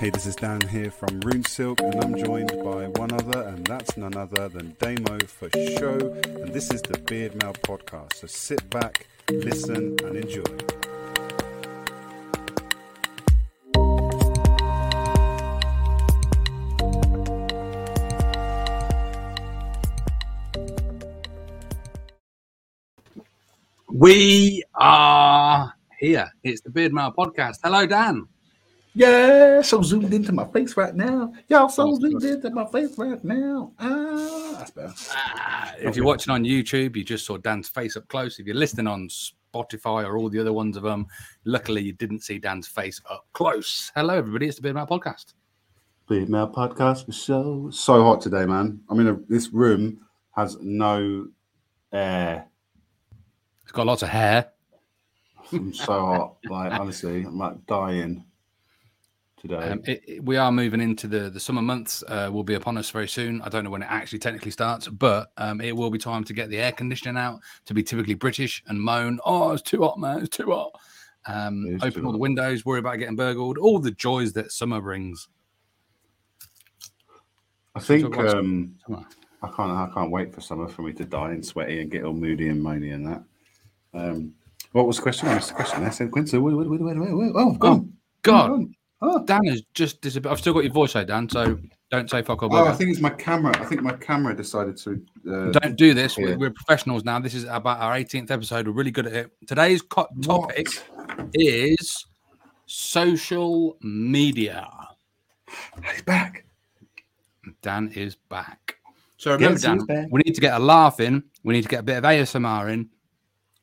Hey, this is Dan here from Rune Silk, and I'm joined by one other, and that's none other than Damo for show. And this is the Beard Mail podcast. So sit back, listen, and enjoy. We are here. It's the Beard Mail podcast. Hello, Dan. Yeah, so zoomed into my face right now. Y'all so That's zoomed into my face right now. Ah, that's better. Ah, if you're watching on YouTube, you just saw Dan's face up close. If you're listening on Spotify or all the other ones of them, luckily you didn't see Dan's face up close. Hello, everybody. It's the Beard Mail podcast. Beard Mail podcast for show. So hot today, man. I mean, uh, this room has no air. It's got lots of hair. I'm so hot. Like, honestly, I'm like dying today. Um, it, it- we are moving into the, the summer months. Uh, will be upon us very soon. I don't know when it actually technically starts, but um, it will be time to get the air conditioning out. To be typically British and moan, "Oh, it's too hot, man! It's too hot." Um, It open all the hot. windows, worry about getting burgled. All the joys that summer brings. I think um, I can't. I can't wait for summer for me to die and sweaty and get all moody and moany and that. Um, what was the question? I missed the question. I said, Quincy, wait, wait, wait, wait, wait. Oh, gone. God, Gone. Oh. Dan has just disappeared. I've still got your voice out, Dan. So don't say fuck or Oh, I think it's my camera. I think my camera decided to. Uh, Don't do this. We're, we're professionals now. This is about our 18th episode. We're really good at it. Today's co- topic is social media. He's back. Dan is back. So remember, Dan, we need to get a laugh in. We need to get a bit of ASMR in.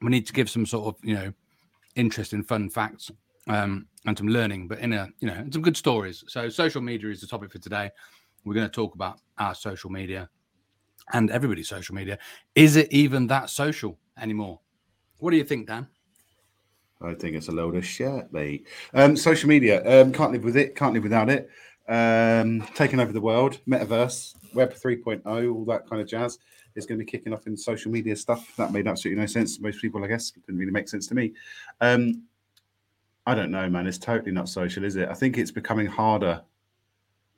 We need to give some sort of, you know, interesting, fun facts um, and some learning, but in a, you know, some good stories. So social media is the topic for today. We're going to talk about our social media and everybody's social media. Is it even that social anymore? What do you think, Dan? I think it's a load of shit, mate. Um, social media. Um, can't live with it. Can't live without it. Um, taking over the world. Metaverse. Web 3.0. All that kind of jazz is going to be kicking off in social media stuff. That made absolutely no sense to most people, I guess. It didn't really make sense to me. Um, I don't know, man. It's totally not social, is it? I think it's becoming harder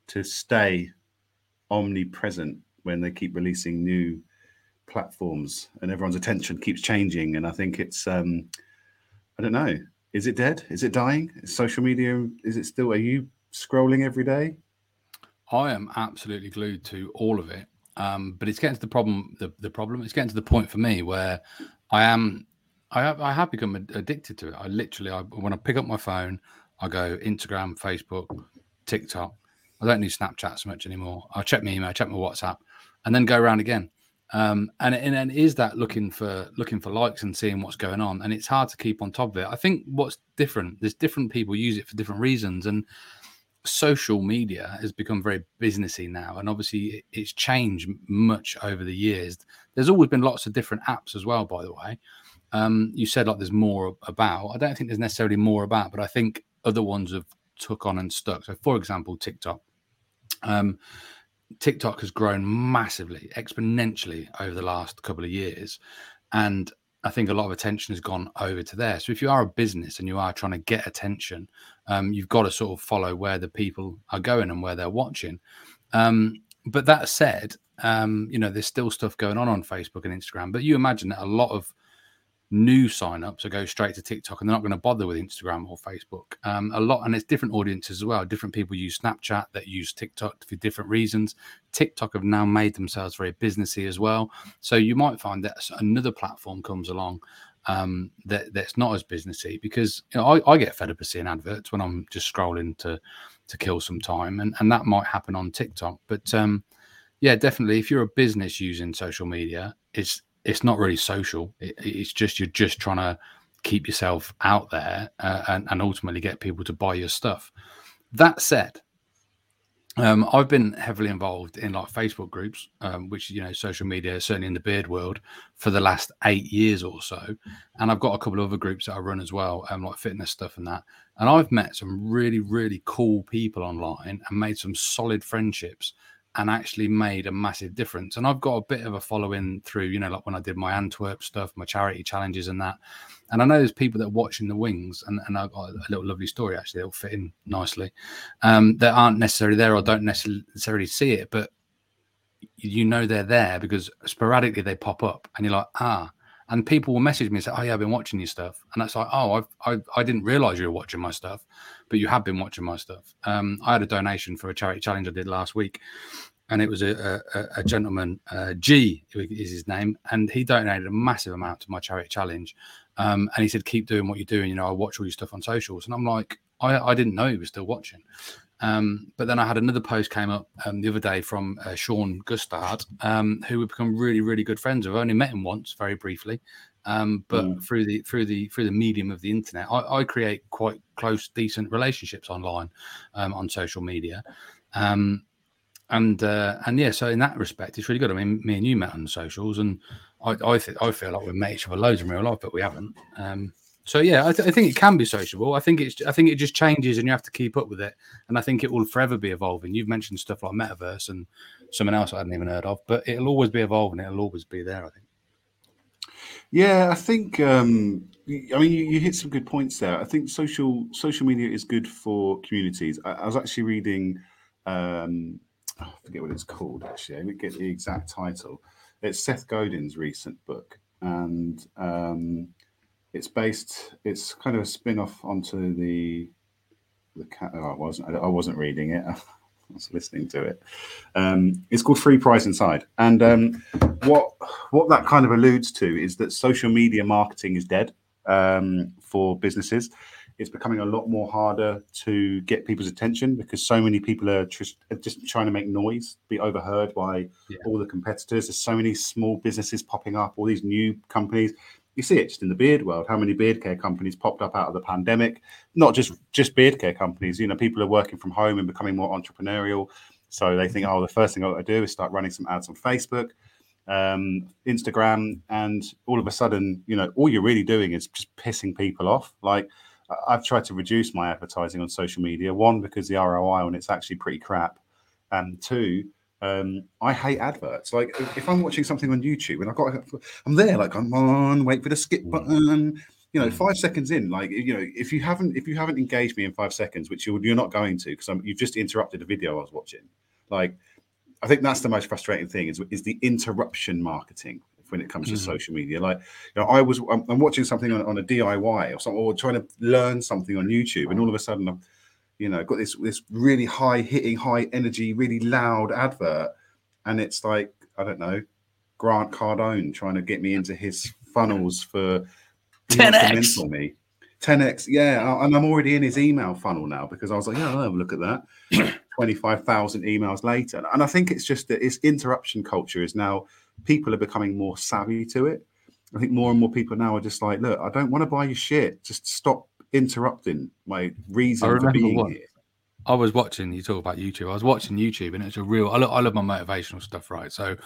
to stay omnipresent when they keep releasing new platforms and everyone's attention keeps changing. And I think it's, um, I don't know, is it dead? Is it dying? Is social media, is it still, are you scrolling every day? I am absolutely glued to all of it. Um, but it's getting to the problem. The, the problem. It's getting to the point for me where I am. I have. I have become addicted to it. I literally. I, when I pick up my phone, I go Instagram, Facebook, TikTok. I don't need Snapchat so much anymore. I check my email, check my WhatsApp, and then go around again. Um, and and, and is that looking for looking for likes and seeing what's going on, and it's hard to keep on top of it. I think what's different. There's different people use it for different reasons, and social media has become very businessy now and obviously it's changed much over the years there's always been lots of different apps as well by the way um, you said like there's more about i don't think there's necessarily more about but i think other ones have took on and stuck so for example tiktok um, tiktok has grown massively exponentially over the last couple of years and i think a lot of attention has gone over to there so if you are a business and you are trying to get attention um, you've got to sort of follow where the people are going and where they're watching. Um, but that said, um, you know, there's still stuff going on on Facebook and Instagram. But you imagine that a lot of new signups will go straight to TikTok and they're not going to bother with Instagram or Facebook. Um, a lot, and it's different audiences as well. Different people use Snapchat that use TikTok for different reasons. TikTok have now made themselves very businessy as well. So you might find that another platform comes along um, that that's not as businessy because you know I, I get fed up of seeing adverts when I'm just scrolling to to kill some time, and and that might happen on TikTok. But um, yeah, definitely, if you're a business using social media, it's it's not really social. It, it's just you're just trying to keep yourself out there uh, and and ultimately get people to buy your stuff. That said, um, I've been heavily involved in like Facebook groups, um, which you know, social media, certainly in the beard world, for the last eight years or so. And I've got a couple of other groups that I run as well, um, like fitness stuff and that. And I've met some really, really cool people online and made some solid friendships and actually made a massive difference. And I've got a bit of a following through, you know, like when I did my Antwerp stuff, my charity challenges and that. And I know there's people that are watching the wings, and, and I've got a little lovely story actually that'll fit in nicely. Um, that aren't necessarily there or don't necessarily see it, but you know they're there because sporadically they pop up and you're like, ah, and people will message me and say, "Oh yeah, I've been watching your stuff," and that's like, "Oh, I've, I I didn't realize you were watching my stuff, but you have been watching my stuff." Um, I had a donation for a charity challenge I did last week, and it was a, a, a gentleman, uh, G is his name, and he donated a massive amount to my charity challenge, um, and he said, "Keep doing what you're doing." You know, I watch all your stuff on socials, and I'm like, I, I didn't know he was still watching. Um, but then I had another post came up um, the other day from uh, Sean Gustard, um, who we've become really, really good friends. I've only met him once, very briefly, um, but mm. through the through the through the medium of the internet, I, I create quite close, decent relationships online um, on social media, um, and uh, and yeah. So in that respect, it's really good. I mean, me and you met on socials, and I I, th- I feel like we've met each other loads in real life, but we haven't. So yeah, I, th- I, think it can be sociable. I think it's I think it just changes and you have to keep up with it. And I think it will forever be evolving. You've mentioned stuff like metaverse and someone else I hadn't even heard of, but it'll always be evolving. It'll always be there. I think. Yeah, I think. Um, I mean, you, you, hit some good points there. I think social social media is good for communities. I, I was actually reading. Um, oh, I forget what it's called. Actually, I didn't get the exact title. It's Seth Godin's recent book, and um, it's based. It's kind of a spin off onto the the cat. Oh, I wasn't. I wasn't reading it. I was listening to it. Um, it's called Free Prize Inside, and um, what what that kind of alludes to is that social media marketing is dead um, for businesses. It's becoming a lot more harder to get people's attention because so many people are just, just trying to make noise, be overheard by yeah. all the competitors. There's so many small businesses popping up, all these new companies you see it just in the beard world how many beard care companies popped up out of the pandemic. Not just just beard care companies you know people are working from home and becoming more entrepreneurial. So they think oh the first thing i got to do is start running some ads on facebook um, instagram and all of a sudden you know all you're really doing is just pissing people off. Like i've tried to reduce my advertising on social media one because the roi on it's actually pretty crap and two um, I hate adverts. Like if I'm watching something on YouTube and I've got, I'm there, like I'm on, wait for the skip mm. button. You know, mm. five seconds in, like you know, if you haven't if you haven't engaged me in five seconds, which you're, you're not going to because you've just interrupted a video I was watching. Like, I think that's the most frustrating thing is is the interruption marketing when it comes mm. to social media. Like, you know, I was I'm, I'm watching something on, on, a DIY or something, or trying to learn something on YouTube, and all of a sudden I'm you know, got this this really high hitting, high energy, really loud advert, and it's like I don't know, Grant Cardone trying to get me into his funnels for 10x me. 10x, yeah, and I'm already in his email funnel now because I was like, yeah, I'll have a look at that. 25,000 emails later. And I think it's just that it's interruption culture is now people are becoming more savvy to it. I think more and more people now are just like, look, I don't want to buy your shit. Just stop interrupting my reason for being what, here. I was watching you talk about YouTube. I was watching YouTube, and it's a real. I, I love my motivational stuff, right? So,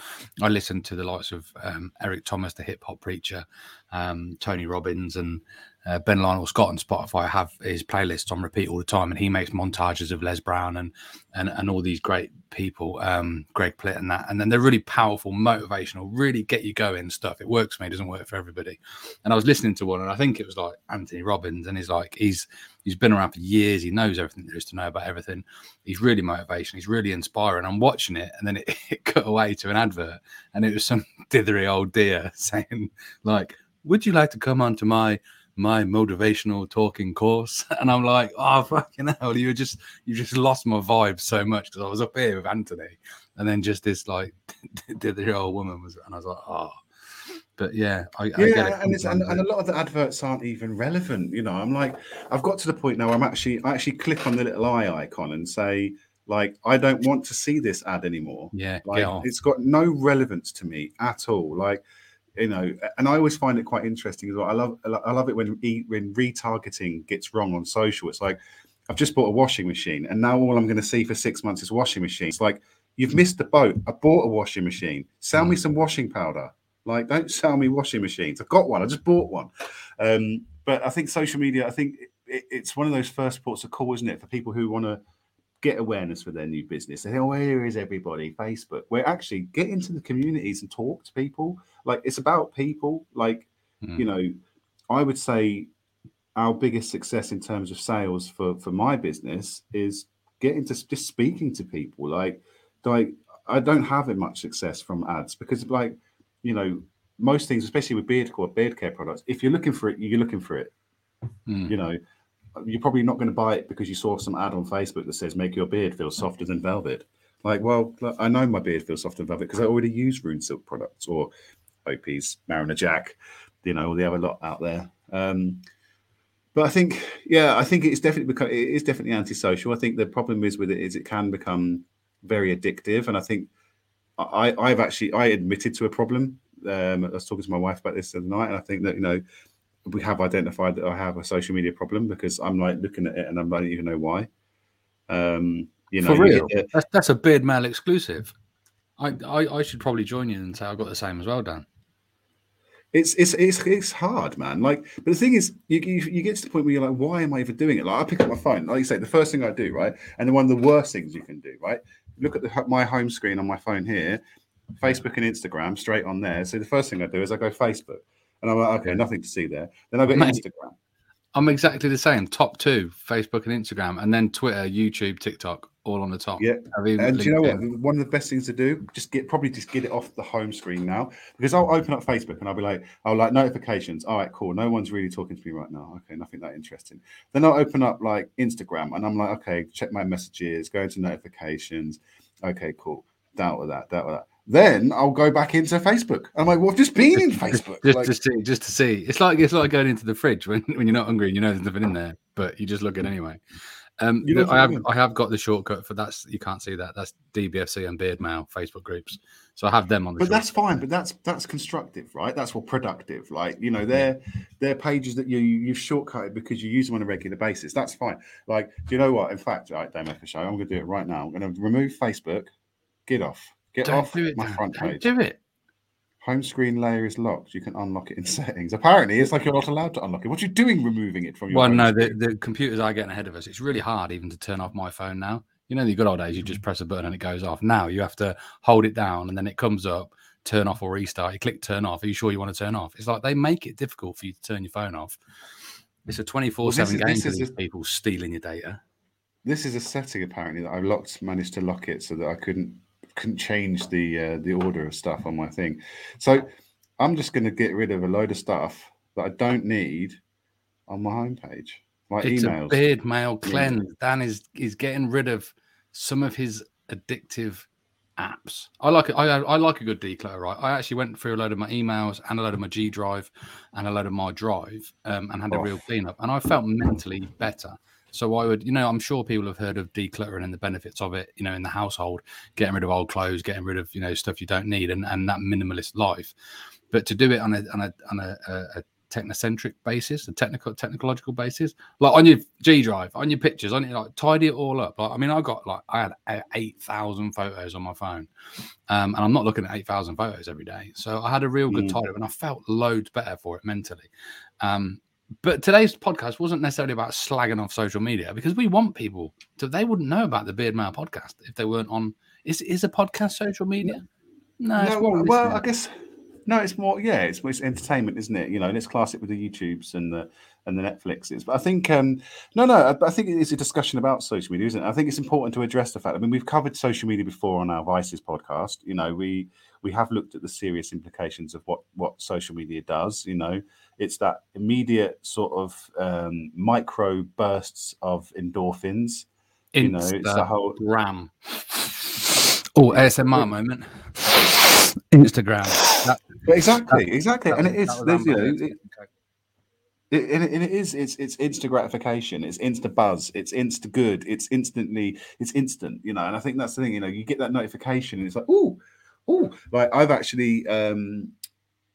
I listen to the likes of um, Eric Thomas, the hip hop preacher, um, Tony Robbins, and uh, Ben Lionel Scott on Spotify have his playlists on repeat all the time, and he makes montages of Les Brown and and and all these great people, um, Greg Plitt and that, and then they're really powerful, motivational, really get you going stuff. It works for me, doesn't work for everybody. And I was listening to one, and I think it was like Anthony Robbins, and he's like he's he's been around for years, he knows everything there is to know about everything. He's really motivational, he's really inspiring. I'm watching it, and then it, it cut away to an advert, and it was some dithery old dear saying like, "Would you like to come onto my?" My motivational talking course. And I'm like, oh fucking hell, you just you just lost my vibe so much because I was up here with Anthony, and then just this like did the old woman was, and I was like, oh. But yeah, I, yeah, I get it. And, and, and, a lot of the adverts aren't even relevant. You know, I'm like, I've got to the point now. I'm actually, I actually click on the little eye icon and say, like, I don't want to see this ad anymore. Yeah, like, it's got no relevance to me at all. Like, you know, and I always find it quite interesting as well. I love I love it when when retargeting gets wrong on social. It's like I've just bought a washing machine, and now all I'm going to see for six months is washing machines. It's like you've missed the boat. I bought a washing machine. Sell me mm. some washing powder. Like, don't sell me washing machines. I've got one. I just bought one. Um, but I think social media. I think it, it's one of those first ports of call, isn't it, for people who want to get awareness for their new business. They think, oh, where is everybody? Facebook. Where actually get into the communities and talk to people. Like it's about people. Like, Mm. you know, I would say our biggest success in terms of sales for for my business is getting to just speaking to people. Like, like I don't have much success from ads because like, you know, most things, especially with beard care, beard care products, if you're looking for it, you're looking for it. Mm. You know, you're probably not going to buy it because you saw some ad on Facebook that says make your beard feel softer than velvet. Like, well, I know my beard feels softer than velvet because I already use Rune Silk products or OP's Mariner Jack, you know, all the other lot out there. Um, but I think, yeah, I think it's definitely become it is definitely antisocial. I think the problem is with it is it can become very addictive, and I think I I've actually I admitted to a problem. Um, I was talking to my wife about this the other night, and I think that you know we have identified that I have a social media problem because I'm like looking at it and I don't even know why. Um, you know, For real, the- that's, that's a beard mail exclusive. I, I I should probably join you and say I've got the same as well, Dan. it's it's it's it's hard, man. Like, but the thing is, you, you you get to the point where you're like, why am I even doing it? Like, I pick up my phone, like you say, the first thing I do, right, and then one of the worst things you can do, right, look at the, my home screen on my phone here, Facebook and Instagram, straight on there. So the first thing I do is I go Facebook, and I'm like, okay, nothing to see there. Then I go Mate. Instagram. I'm exactly the same. Top two: Facebook and Instagram, and then Twitter, YouTube, TikTok, all on the top. Yeah, I've And do you know what? LinkedIn. One of the best things to do, just get probably just get it off the home screen now. Because I'll open up Facebook and I'll be like, I'll like notifications. All right, cool. No one's really talking to me right now. Okay, nothing that interesting. Then I'll open up like Instagram and I'm like, okay, check my messages, go into notifications. Okay, cool. Down with that, down with that. Then I'll go back into Facebook. I'm like, well, I've just been in Facebook. Just Like, to see, just to see. It's like it's like going into the fridge when, when you're not hungry and you know there's nothing in there, but you just look at it anyway. Um, You don't I have I have got the shortcut for that's you can't see that. That's DBFC and Beard Mail Facebook groups. So I have them on the. but that's fine but that's that's constructive right that's what productive like you know they're they're pages that you you've shortcutted because you use them on a regular basis that's fine like do you know what in fact all right don't make a show i'm going to do it right now i'm going to remove facebook get off get Don't off do it. my Dan. front Don't page do it. home screen layer is locked you can unlock it in settings apparently it's like you're not allowed to unlock it what are you doing removing it from your phone? Well, no, the, the computers are getting ahead of us. It's really hard even to turn off my phone now. You know, the good old days, you Mm-hmm. just press a button and it goes off. Now you have to hold it down and then it comes up, turn off or restart. You click turn off. Are you sure you want to turn off? It's like they make it difficult for you to turn your phone off. It's a 24 7 game for these a- people stealing your data. this is a setting apparently that I locked, managed to lock it so that I couldn't couldn't change the uh, the order of stuff on my thing. So I'm just going to get rid of a load of stuff that I don't need on my homepage, like It's a emails. beard mail Yeah. cleanse. Dan is is getting rid of some of his addictive apps. I like it. I, I like a good declutter. Right. I actually went through a load of my emails and a load of my G drive and a load of my drive um, and had a Oh. real cleanup, and I felt mentally better. So I would, you know, I'm sure people have heard of decluttering and the benefits of it, you know, in the household, getting rid of old clothes, getting rid of, you know, stuff you don't need, and, and that minimalist life. But to do it on a on a on a, a, technocentric basis, a technical technological basis, like on your G drive, on your pictures, on your like tidy it all up. Like I mean, I got like I had eight thousand photos on my phone, um, and I'm not looking at eight thousand photos every day. So I had a real good Mm. tidy and I felt loads better for it mentally. Um, but today's podcast wasn't necessarily about slagging off social media because we want people to. They wouldn't know about the Beard Mail podcast if they weren't on. Is is a podcast social media? No, no, well, well. I guess no, it's more yeah, it's, it's entertainment, isn't it? You know, let's class it with the YouTubes and the and the Netflixes. But I think um no, no, I, I think it is a discussion about social media, isn't it? I think it's important to address the fact. I mean, we've covered social media before on our Vices podcast. You know, we we have looked at the serious implications of what what social media does. You know, it's that immediate sort of um, micro bursts of endorphins. You know, it's the whole ram. Oh, ASMR moment. Instagram. That, exactly, exactly, that and it is. that There's, you know, it, it, and it and it is. It's it's instant gratification. It's instant buzz. It's instant good. It's instantly. It's instant. You know, and I think that's the thing. You know, you get that notification, and it's like, oh, oh. Like I've actually. um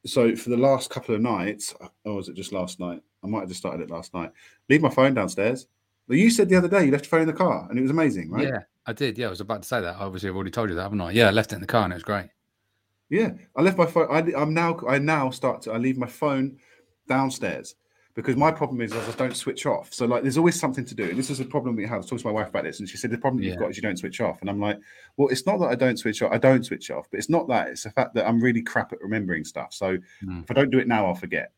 So for the last couple of nights, or was it just last night? I might have just started it last night. Leave my phone downstairs. But you said the other day you left your phone in the car, and it was amazing, right? Yeah, I did. Yeah, I was about to say that. Obviously, I've already told you that, haven't I? Yeah, I left it in the car and it was great. Yeah, I left my phone. I, I'm now. I now start to. I leave my phone downstairs because my problem is, is I don't switch off. So like, there's always something to do. And this is a problem we have. I was talking to my wife about this, and she said the problem Yeah. you've got is you don't switch off. And I'm like, well, it's not that I don't switch off. I don't switch off, but it's not that. It's the fact that I'm really crap at remembering stuff. So Mm. if I don't do it now, I'll forget.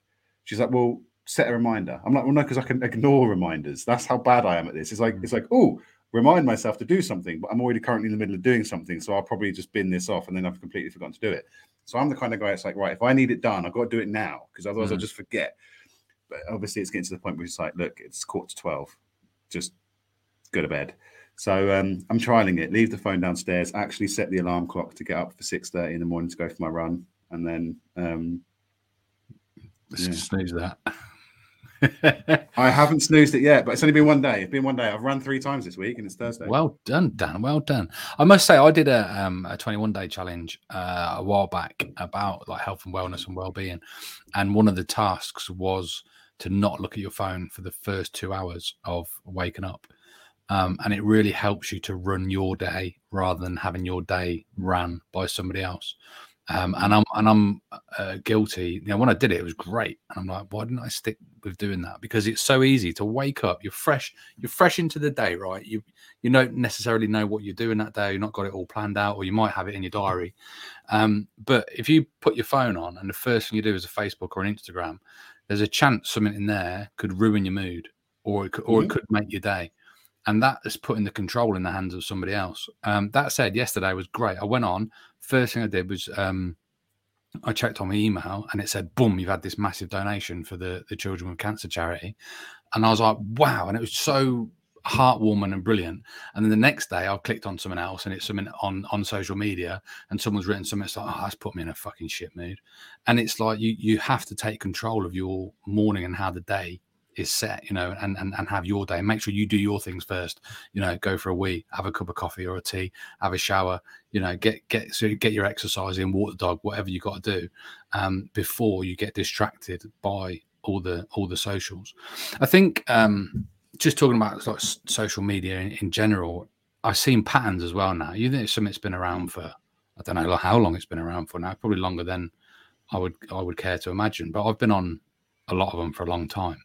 She's like, well, set a reminder. I'm like, well, no, because I can ignore reminders. That's how bad I am at this. It's like, Mm. it's like, oh, remind myself to do something, but I'm already currently in the middle of doing something. So I'll probably just bin this off and then I've completely forgotten to do it. So I'm the kind of guy that's like, right, if I need it done, I've got to do it now because otherwise I'll Mm. just forget. But obviously, it's getting to the point where it's like, look, it's quarter to 12, just go to bed. So um, I'm trialing it. Leave the phone downstairs. Actually, set the alarm clock to get up for six thirty in the morning to go for my run, and then um, Let's Yeah. snooze that. I haven't snoozed it yet. But it's only been one day. It's been one day. I've run three times this week, and it's Thursday. Well done, Dan. Well done. I must say, I did a um, a 21 day challenge uh, a while back about like health and wellness and well being, and one of the tasks was to not look at your phone for the first two hours of waking up, um, and it really helps you to run your day rather than having your day ran by somebody else. Um, and I'm and I'm uh, guilty. You know, when I did it, it was great, and I'm like, why didn't I stick with doing that? Because it's so easy to wake up. You're fresh. You're fresh into the day, right? You you don't necessarily know what you're doing that day. You've not got it all planned out, or you might have it in your diary. Um, but if you put your phone on and the first thing you do is a Facebook or an Instagram, there's a chance something in there could ruin your mood, or it could, or it Mhm. could make your day. And that is putting the control in the hands of somebody else. Um, that said, yesterday was great. I went on. First thing I did was um, I checked on my email and it said, "Boom! You've had this massive donation for the the Children with Cancer charity," and I was like, "Wow!" And it was so heartwarming and brilliant. And then the next day, I clicked on something else, and it's something on on social media, and someone's written something. It's like, "Oh, that's put me in a fucking shit mood." And it's like you you have to take control of your morning and how the day is set, you know, and and, and have your day. Make sure you do your things first. You know, go for a wee, have a cup of coffee or a tea, have a shower. You know, get get so get your exercise in, walk the dog, whatever you got to do, um, before you get distracted by all the all the socials. I think um, just talking about like social media in, in general, I've seen patterns as well now. You think it's something that's been around for I don't know how long it's been around for now, probably longer than I would I would care to imagine. But I've been on a lot of them for a long time.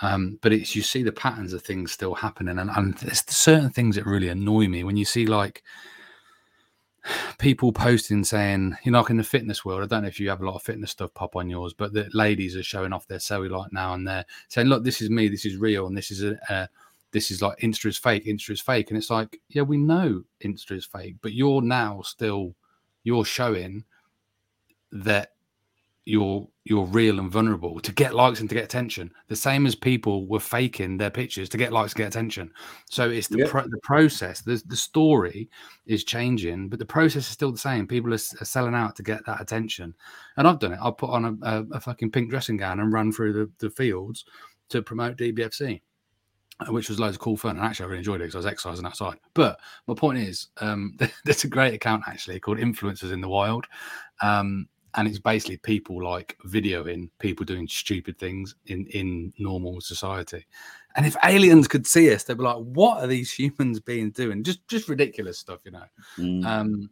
Um, but it's you see the patterns of things still happening, and, and there's certain things that really annoy me when you see like people posting saying, you know, like in the fitness world, I don't know if you have a lot of fitness stuff pop on yours, but the ladies are showing off their cellulite now and they're saying, look, this is me, this is real, and this is a, this is like Insta is fake, Insta is fake, and it's like, yeah, we know Insta is fake, but you're now still you're showing that you're you're real and vulnerable to get likes and to get attention. The same as people were faking their pictures to get likes to get attention. So it's the Yep. pro- the process. The, the story is changing but the process is still the same. People are, are selling out to get that attention. And i've done it. I've put on a, a, a fucking pink dressing gown and run through the, the fields to promote dbfc uh, which was loads of cool fun. And actually i really enjoyed it because i was exercising outside. But my point is um there's a great account actually called influencers in the wild. Um and it's basically people like videoing people doing stupid things in in normal society. And if aliens could see us they'd be like what are these humans being doing? Just just ridiculous stuff you know? Mm. um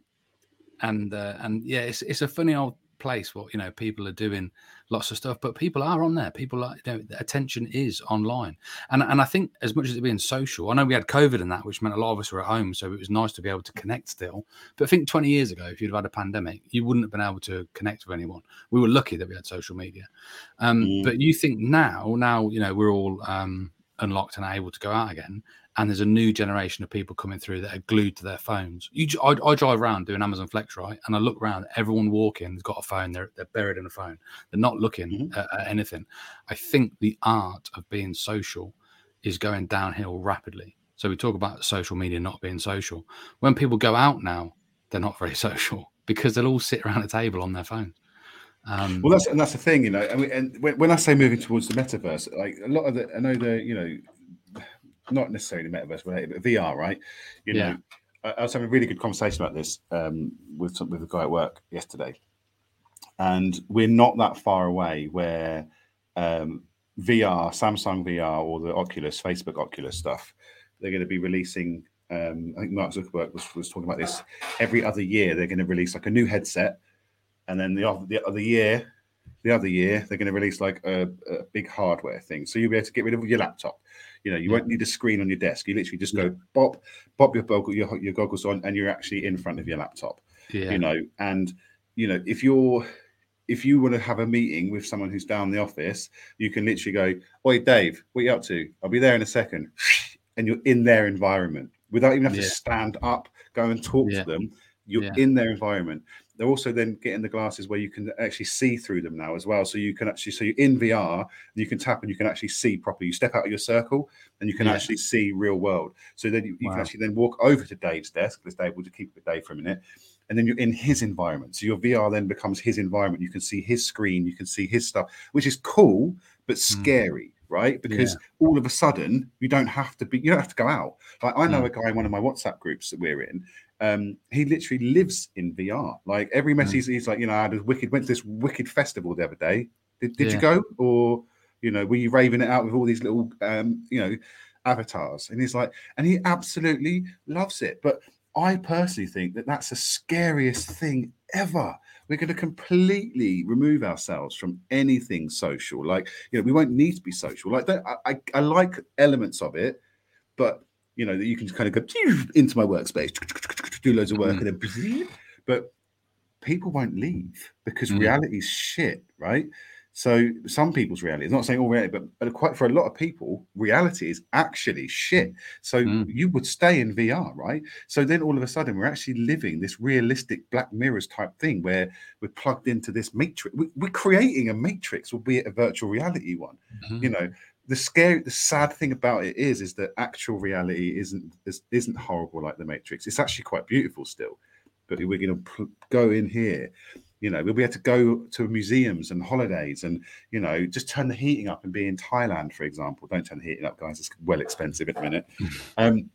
and uh, and yeah it's it's a funny old place what you know people are doing lots of stuff but people are on there. People are you know the attention is online. And and i think as much as it being social i know we had covid and that which meant a lot of us were at home so it was nice to be able to connect still. But i think 20 years ago if you'd have had a pandemic you wouldn't have been able to connect with anyone. We were lucky that we had social media. Um Mm. but you think now now you know we're all um unlocked and able to go out again and there's a new generation of people coming through that are glued to their phones. You, I, I drive around doing Amazon Flex, right? And I look around, everyone walking has got a phone. They're, they're buried in a phone. They're not looking Mhm. at, at anything. I think the art of being social is going downhill rapidly. So we talk about social media not being social. When people go out now, they're not very social because they'll all sit around a table on their phones. Um, Well, that's and that's the thing, you know. And, we, and when, when I say moving towards the metaverse, like a lot of the, I know the, you know, not necessarily metaverse related, but VR, right? You Yeah. know, I, I was having a really good conversation about this um, with some, with a guy at work yesterday, and we're not that far away where um, VR, Samsung VR, or the Oculus, Facebook Oculus stuff, they're going to be releasing. Um, I think Mark Zuckerberg was, was talking about this. Every other year, they're going to release like a new headset, and then the other, the other year, the other year they're going to release like a, a big hardware thing, so you'll be able to get rid of your laptop. You know, you won't need a screen on your desk. You literally just go pop, pop your goggles, your, your goggles on, and you're actually in front of your laptop Yeah. you know and you know if you're if you want to have a meeting with someone who's down the office you can literally go oi dave what are you up to i'll be there in a second and you're in their environment without even having Yeah. to stand up go and talk Yeah. to them you're Yeah. in their environment they're also then getting the glasses where you can actually see through them now as well so you can actually so you're in vr you can tap and you can actually see properly you step out of your circle and you can Yeah. actually see real world so then you, you can actually then walk over to dave's desk let's dave will just keep it with dave for a minute and then you're in his environment. So your VR then becomes his environment. You can see his screen, you can see his stuff, which is cool but mm. scary, right? Because all of a sudden you don't have to be, you don't have to go out. Like I know mm. a guy in one of my WhatsApp groups that we're in. Um, he literally lives in VR. Like every message, he's like, you know, I had a wicked went to this wicked festival the other day. Did, did you go, or you know, were you raving it out with all these little, um, you know, avatars? And he's like, and he absolutely loves it. But I personally think that that's the scariest thing ever. We're going to completely remove ourselves from anything social. Like, you know, we won't need to be social. Like, I, I, I like elements of it, but you know, that you can just kind of go into my workspace, do loads of work, and then, but people won't leave because Mm. reality's shit, right? So some people's reality, it's not saying all reality, but, but quite for a lot of people, reality is actually shit. So Mm. you would stay in VR, right? So then all of a sudden we're actually living this realistic Black Mirrors type thing where we're plugged into this matrix. We- We're creating a matrix, albeit a virtual reality one. Mhm. You know, the scary, the sad thing about it is, is that actual reality isn't is, isn't horrible like the Matrix. It's actually quite beautiful still. But we're going to pl- go in here. You know, we'll be able to go to museums and holidays, and you know, just turn the heating up and be in Thailand, for example. Don't turn the heating up, guys. It's well expensive at the minute. Um,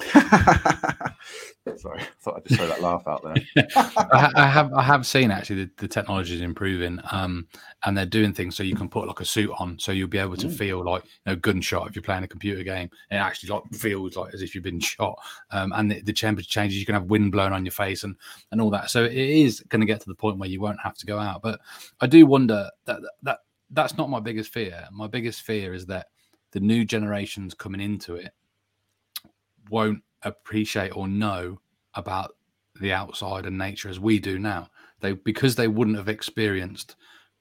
sorry, I thought I'd just throw that laugh out there. I, I have I have seen actually the, the technology is improving, um, and they're doing things so you can put like a suit on, so you'll be able to Mm. feel like you know gunshot if you're playing a computer game. It actually like feels like as if you've been shot, um, and the, the temperature changes. You can have wind blown on your face and and all that. So it is going to get to the point where you won't have to go out. But I do wonder that that that's not my biggest fear. My biggest fear is that the new generations coming into it won't appreciate or know about the outside and nature as we do now. They because they wouldn't have experienced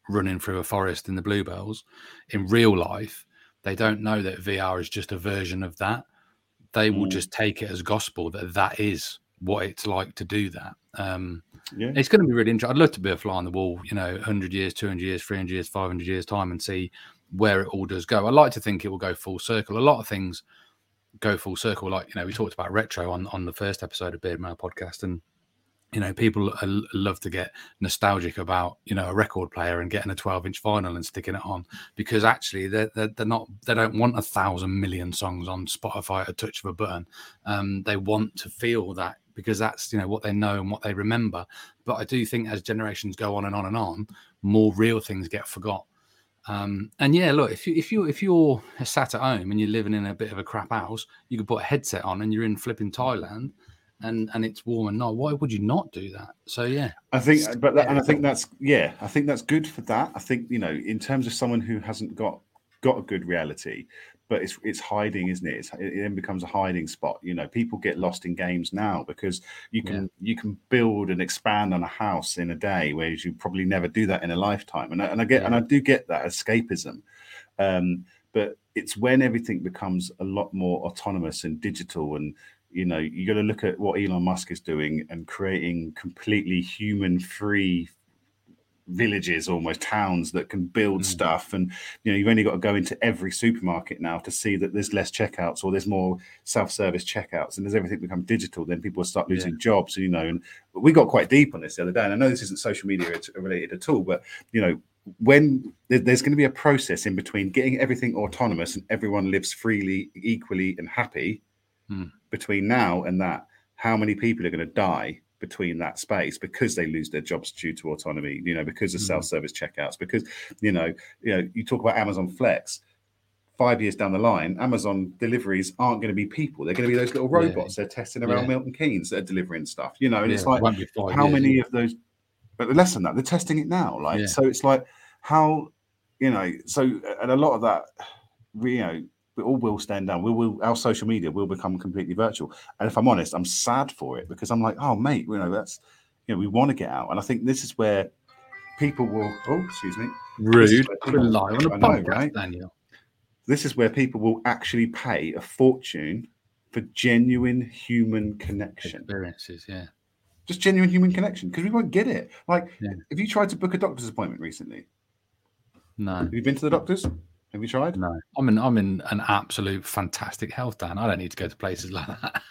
running through a forest in the bluebells in real life. They don't know that VR is just a version of that. They will Mm. just take it as gospel that that is what it's like to do that. Um, Yeah, it's going to be really interesting. I'd love to be a fly on the wall, you know, 100 years, 200 years, 300 years, 500 years time and see where it all does go. I like to think it will go full circle. A lot of things go full circle. Like, you know, we talked about retro on, on the first episode of Beard Mail podcast and, you know, people love to get nostalgic about, you know, a record player and getting a 12 inch vinyl and sticking it on because actually they're, they're, they're not, they don't want a thousand million songs on Spotify at a touch of a button. Um, they want to feel that because that's, you know, what they know and what they remember. But I do think as generations go on and on and on, more real things get forgot. Um, and yeah, look, if you if you if you're sat at home and you're living in a bit of a crap house, you could put a headset on and you're in flipping Thailand, and and it's warm and night. Why would you not do that? So yeah, I think, but that, and I think that's yeah, I think that's good for that. I think you know, in terms of someone who hasn't got got a good reality, but it's it's hiding, isn't it? It's, it then becomes a hiding spot. You know, people get lost in games now because you can you can build and expand on a house in a day, whereas you probably never do that in a lifetime. And I, and I get and I do get that escapism, um, but it's when everything becomes a lot more autonomous and digital and you know you got to look at what elon musk is doing and creating completely human free villages almost towns that can build Mm. stuff and you know you've only got to go into every supermarket now to see that there's less checkouts or there's more self-service checkouts and as everything become digital then people will start Yeah. losing jobs you know and we got quite deep on this the other day and i know this isn't social media related at all but you know when there's going to be a process in between getting everything autonomous and everyone lives freely equally and happy Hmm. between now and that how many people are going to die between that space because they lose their jobs due to autonomy you know because of Mhm. self-service checkouts because you know you know you talk about amazon flex five years down the line amazon deliveries aren't going to be people they're going to be those little Yeah. robots they're testing around Yeah. milton keynes that are delivering stuff you know and Yeah, it's like how years, many yeah. of those but less than that they're testing it now like Yeah. so it's like how you know so and a lot of that you know we all will stand down we will our social media will become completely virtual and if i'm honest i'm sad for it because i'm like oh mate you know that's you know we want to get out and i think this is where people will oh excuse me Rude. where We're people- live on a podcast, right? Daniel. this is where people will actually pay a fortune for genuine human connection Experiences, yeah. just genuine human connection because we won't get it like Yeah. if you tried to book a doctor's appointment recently No, have you been to the doctors have you tried no. I'm in. I'm in an absolute fantastic health, Dan. I don't need to go to places like that.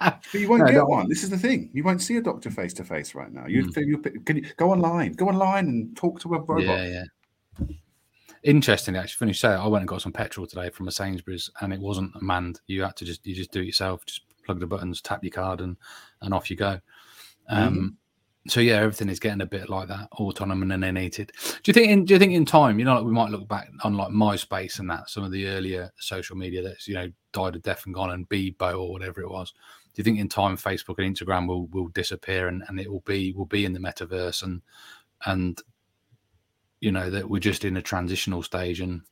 But you won't No, get one. This is the thing. You won't see a doctor face to face right now. You, Mm. you can you go online, go online and talk to a robot. yeah, yeah. Interestingly, actually, finish say I went and got some petrol today from a Sainsbury's, and it wasn't manned. You had to just you just do it yourself. Just plug the buttons, tap your card, and and off you go. Um, So yeah, everything is getting a bit like that, autonomous and innate. Do you think? In, do you think in time, you know, like we might look back on like MySpace and that some of the earlier social media that's you know died a death and gone, and Bebo or whatever it was. Do you think in time Facebook and Instagram will will disappear and, and it will be will be in the metaverse and and you know that we're just in a transitional stage and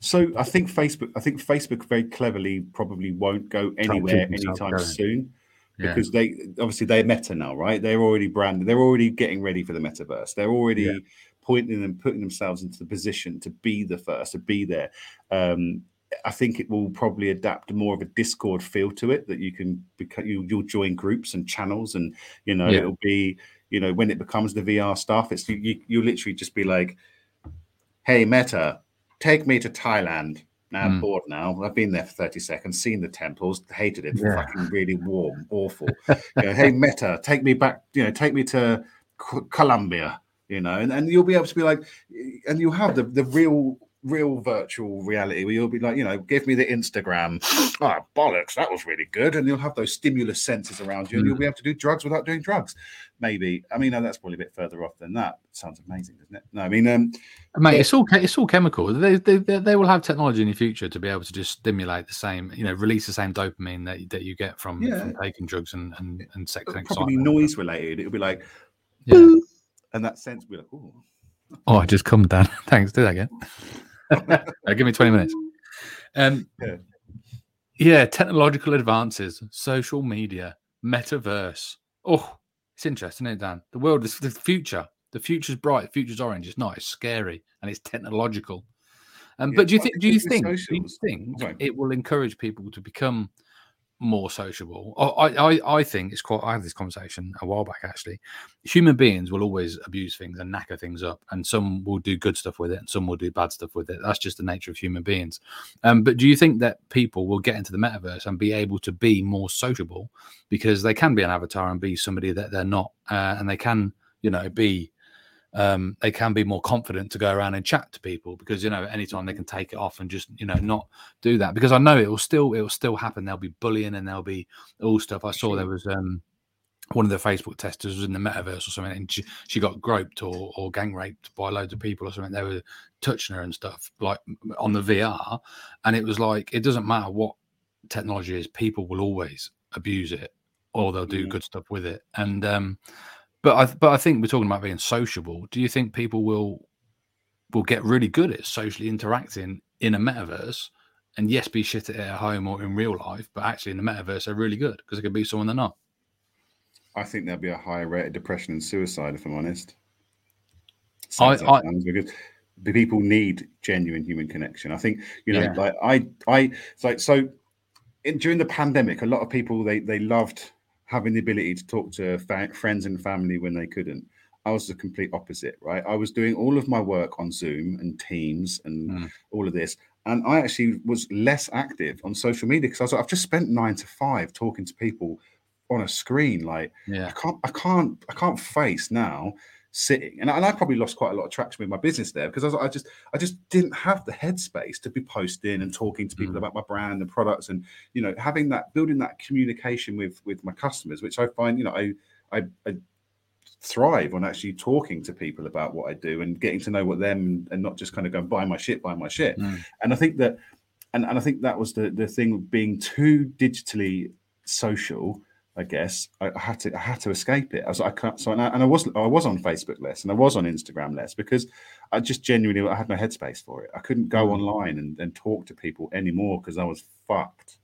So I think Facebook. I think Facebook very cleverly probably won't go anywhere themselves anytime going. Soon yeah, because they obviously they're Meta now, right? They're already branded. They're already getting ready for the metaverse. They're already Yeah. pointing and putting themselves into the position to be the first, to be there. Um, I think it will probably adapt more of a Discord feel to it that you can become you, you'll join groups and channels, and you know Yeah. it'll be you know when it becomes the VR stuff, it's you you you literally just be like, "Hey Meta, take me to Thailand." Now I'm Mm. bored now. I've been there for 30 seconds, seen the temples, hated it. Yeah. Fucking really warm, awful. You know, hey Meta, take me back, you know, take me to C- Colombia, you know, and, and you'll be able to be like, and you'll have the, the real, real virtual reality where you'll be like, you know, give me the Instagram. Ah, bollocks, that was really good. And you'll have those stimulus sensors around you and you'll be able to do drugs without doing drugs. Maybe. I mean, no, that's probably a bit further off than that. Sounds amazing, doesn't it? No, I mean, um, mate it's all it's all chemical they, they they they will have technology in the future to be able to just stimulate the same you know release the same dopamine that, that you get from, Yeah. from taking drugs and and, and sex and probably noise related. It'll be like, Yeah. And that sense will be like, oh, oh i just come down thanks do that again Give me 20 minutes. Um Yeah. yeah technological advances social media metaverse. Oh it's interesting isn't it dan? The world is the future the future's bright the future's orange. It's not it's scary and it's technological. Um, Yeah, but do you think do you think do you think it will encourage people to become more sociable. I, I i think it's quite i had this conversation a while back actually. Human beings will always abuse things and knacker things up and some will do good stuff with it and some will do bad stuff with it. That's just the nature of human beings. Um, but do you think that people will get into the metaverse and be able to be more sociable? Because they can be an avatar and be somebody that they're not uh, and they can you know be um, they can be more confident to go around and chat to people because you know anytime they can take it off and just you know not do that because I know it will still it will still happen. There'll be bullying and there'll be all stuff. I saw there was um one of the Facebook testers was in the metaverse or something, and she, she got groped or, or gang raped by loads of people or something. They were touching her and stuff like on the VR, and it was like it doesn't matter what technology is, people will always abuse it or they'll do Mhm. good stuff with it. And um, but I but I think we're talking about being sociable. Do you think people will will get really good at socially interacting in a metaverse? And yes, be shit at it at home or in real life, but actually in the metaverse they're really good because they can be someone they're not. I think there'll be a higher rate of depression and suicide, if I'm honest. I- Sounds I- because the people need genuine human connection. I think you know, Yeah. like I, I, it's like so. In, during the pandemic, a lot of people they they loved having the ability to talk to fa- friends and family when they couldn't. I was the complete opposite, right? I was doing all of my work on Zoom and Teams and Mm. all of this, and I actually was less active on social media because I was like, I've just spent nine to five talking to people on a screen, like. yeah. I can't I can't I can't face now sitting and I, and I probably lost quite a lot of traction with my business there because I, was, I just I just didn't have the headspace to be posting and talking to people Mm. about my brand and products and you know having that building that communication with with my customers which I find you know I I, I thrive on actually talking to people about what I do and getting to know what them and not just kind of going buy my shit buy my shit Mm. and I think that and, and I think that was the the thing being too digitally social I guess I, I had to I had to escape it. I was like, I can't. So and I, and I was I was on Facebook less and I was on Instagram less because I just genuinely I had no headspace for it. I couldn't go Mm. online and, and talk to people anymore because I was fucked.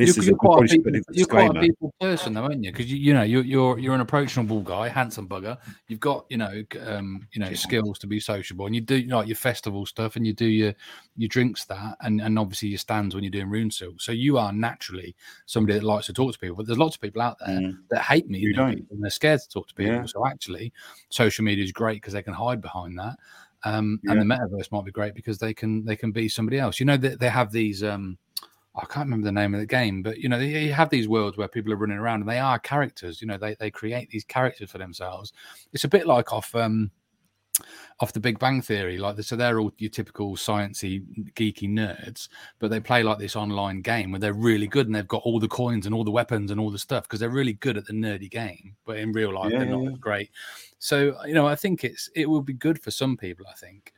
This you're, is you're a, quite, a people, you're quite a people person, though, aren't you? Because you, you know you're you're you're an approachable guy, handsome bugger. You've got you know um, you know Yeah. skills to be sociable, and you do like your festival stuff, and you do your your drinks that, and and obviously your stands when you're doing rune silk. So you are naturally somebody that likes to talk to people. But there's lots of people out there Mm. that hate me, You don't. and they're scared to talk to people. Yeah. So actually, social media is great because they can hide behind that. Um, Yeah. and the metaverse might be great because they can they can be somebody else. You know that they have these um, I can't remember the name of the game, but you know, you have these worlds where people are running around and they are characters. You know, they they create these characters for themselves. It's a bit like off um off the Big Bang Theory, like the, so they're all your typical sciencey, geeky nerds, but they play like this online game where they're really good and they've got all the coins and all the weapons and all the stuff because they're really good at the nerdy game, but in real life Yeah, they're not yeah. great. So you know, I think it's it will be good for some people. I think,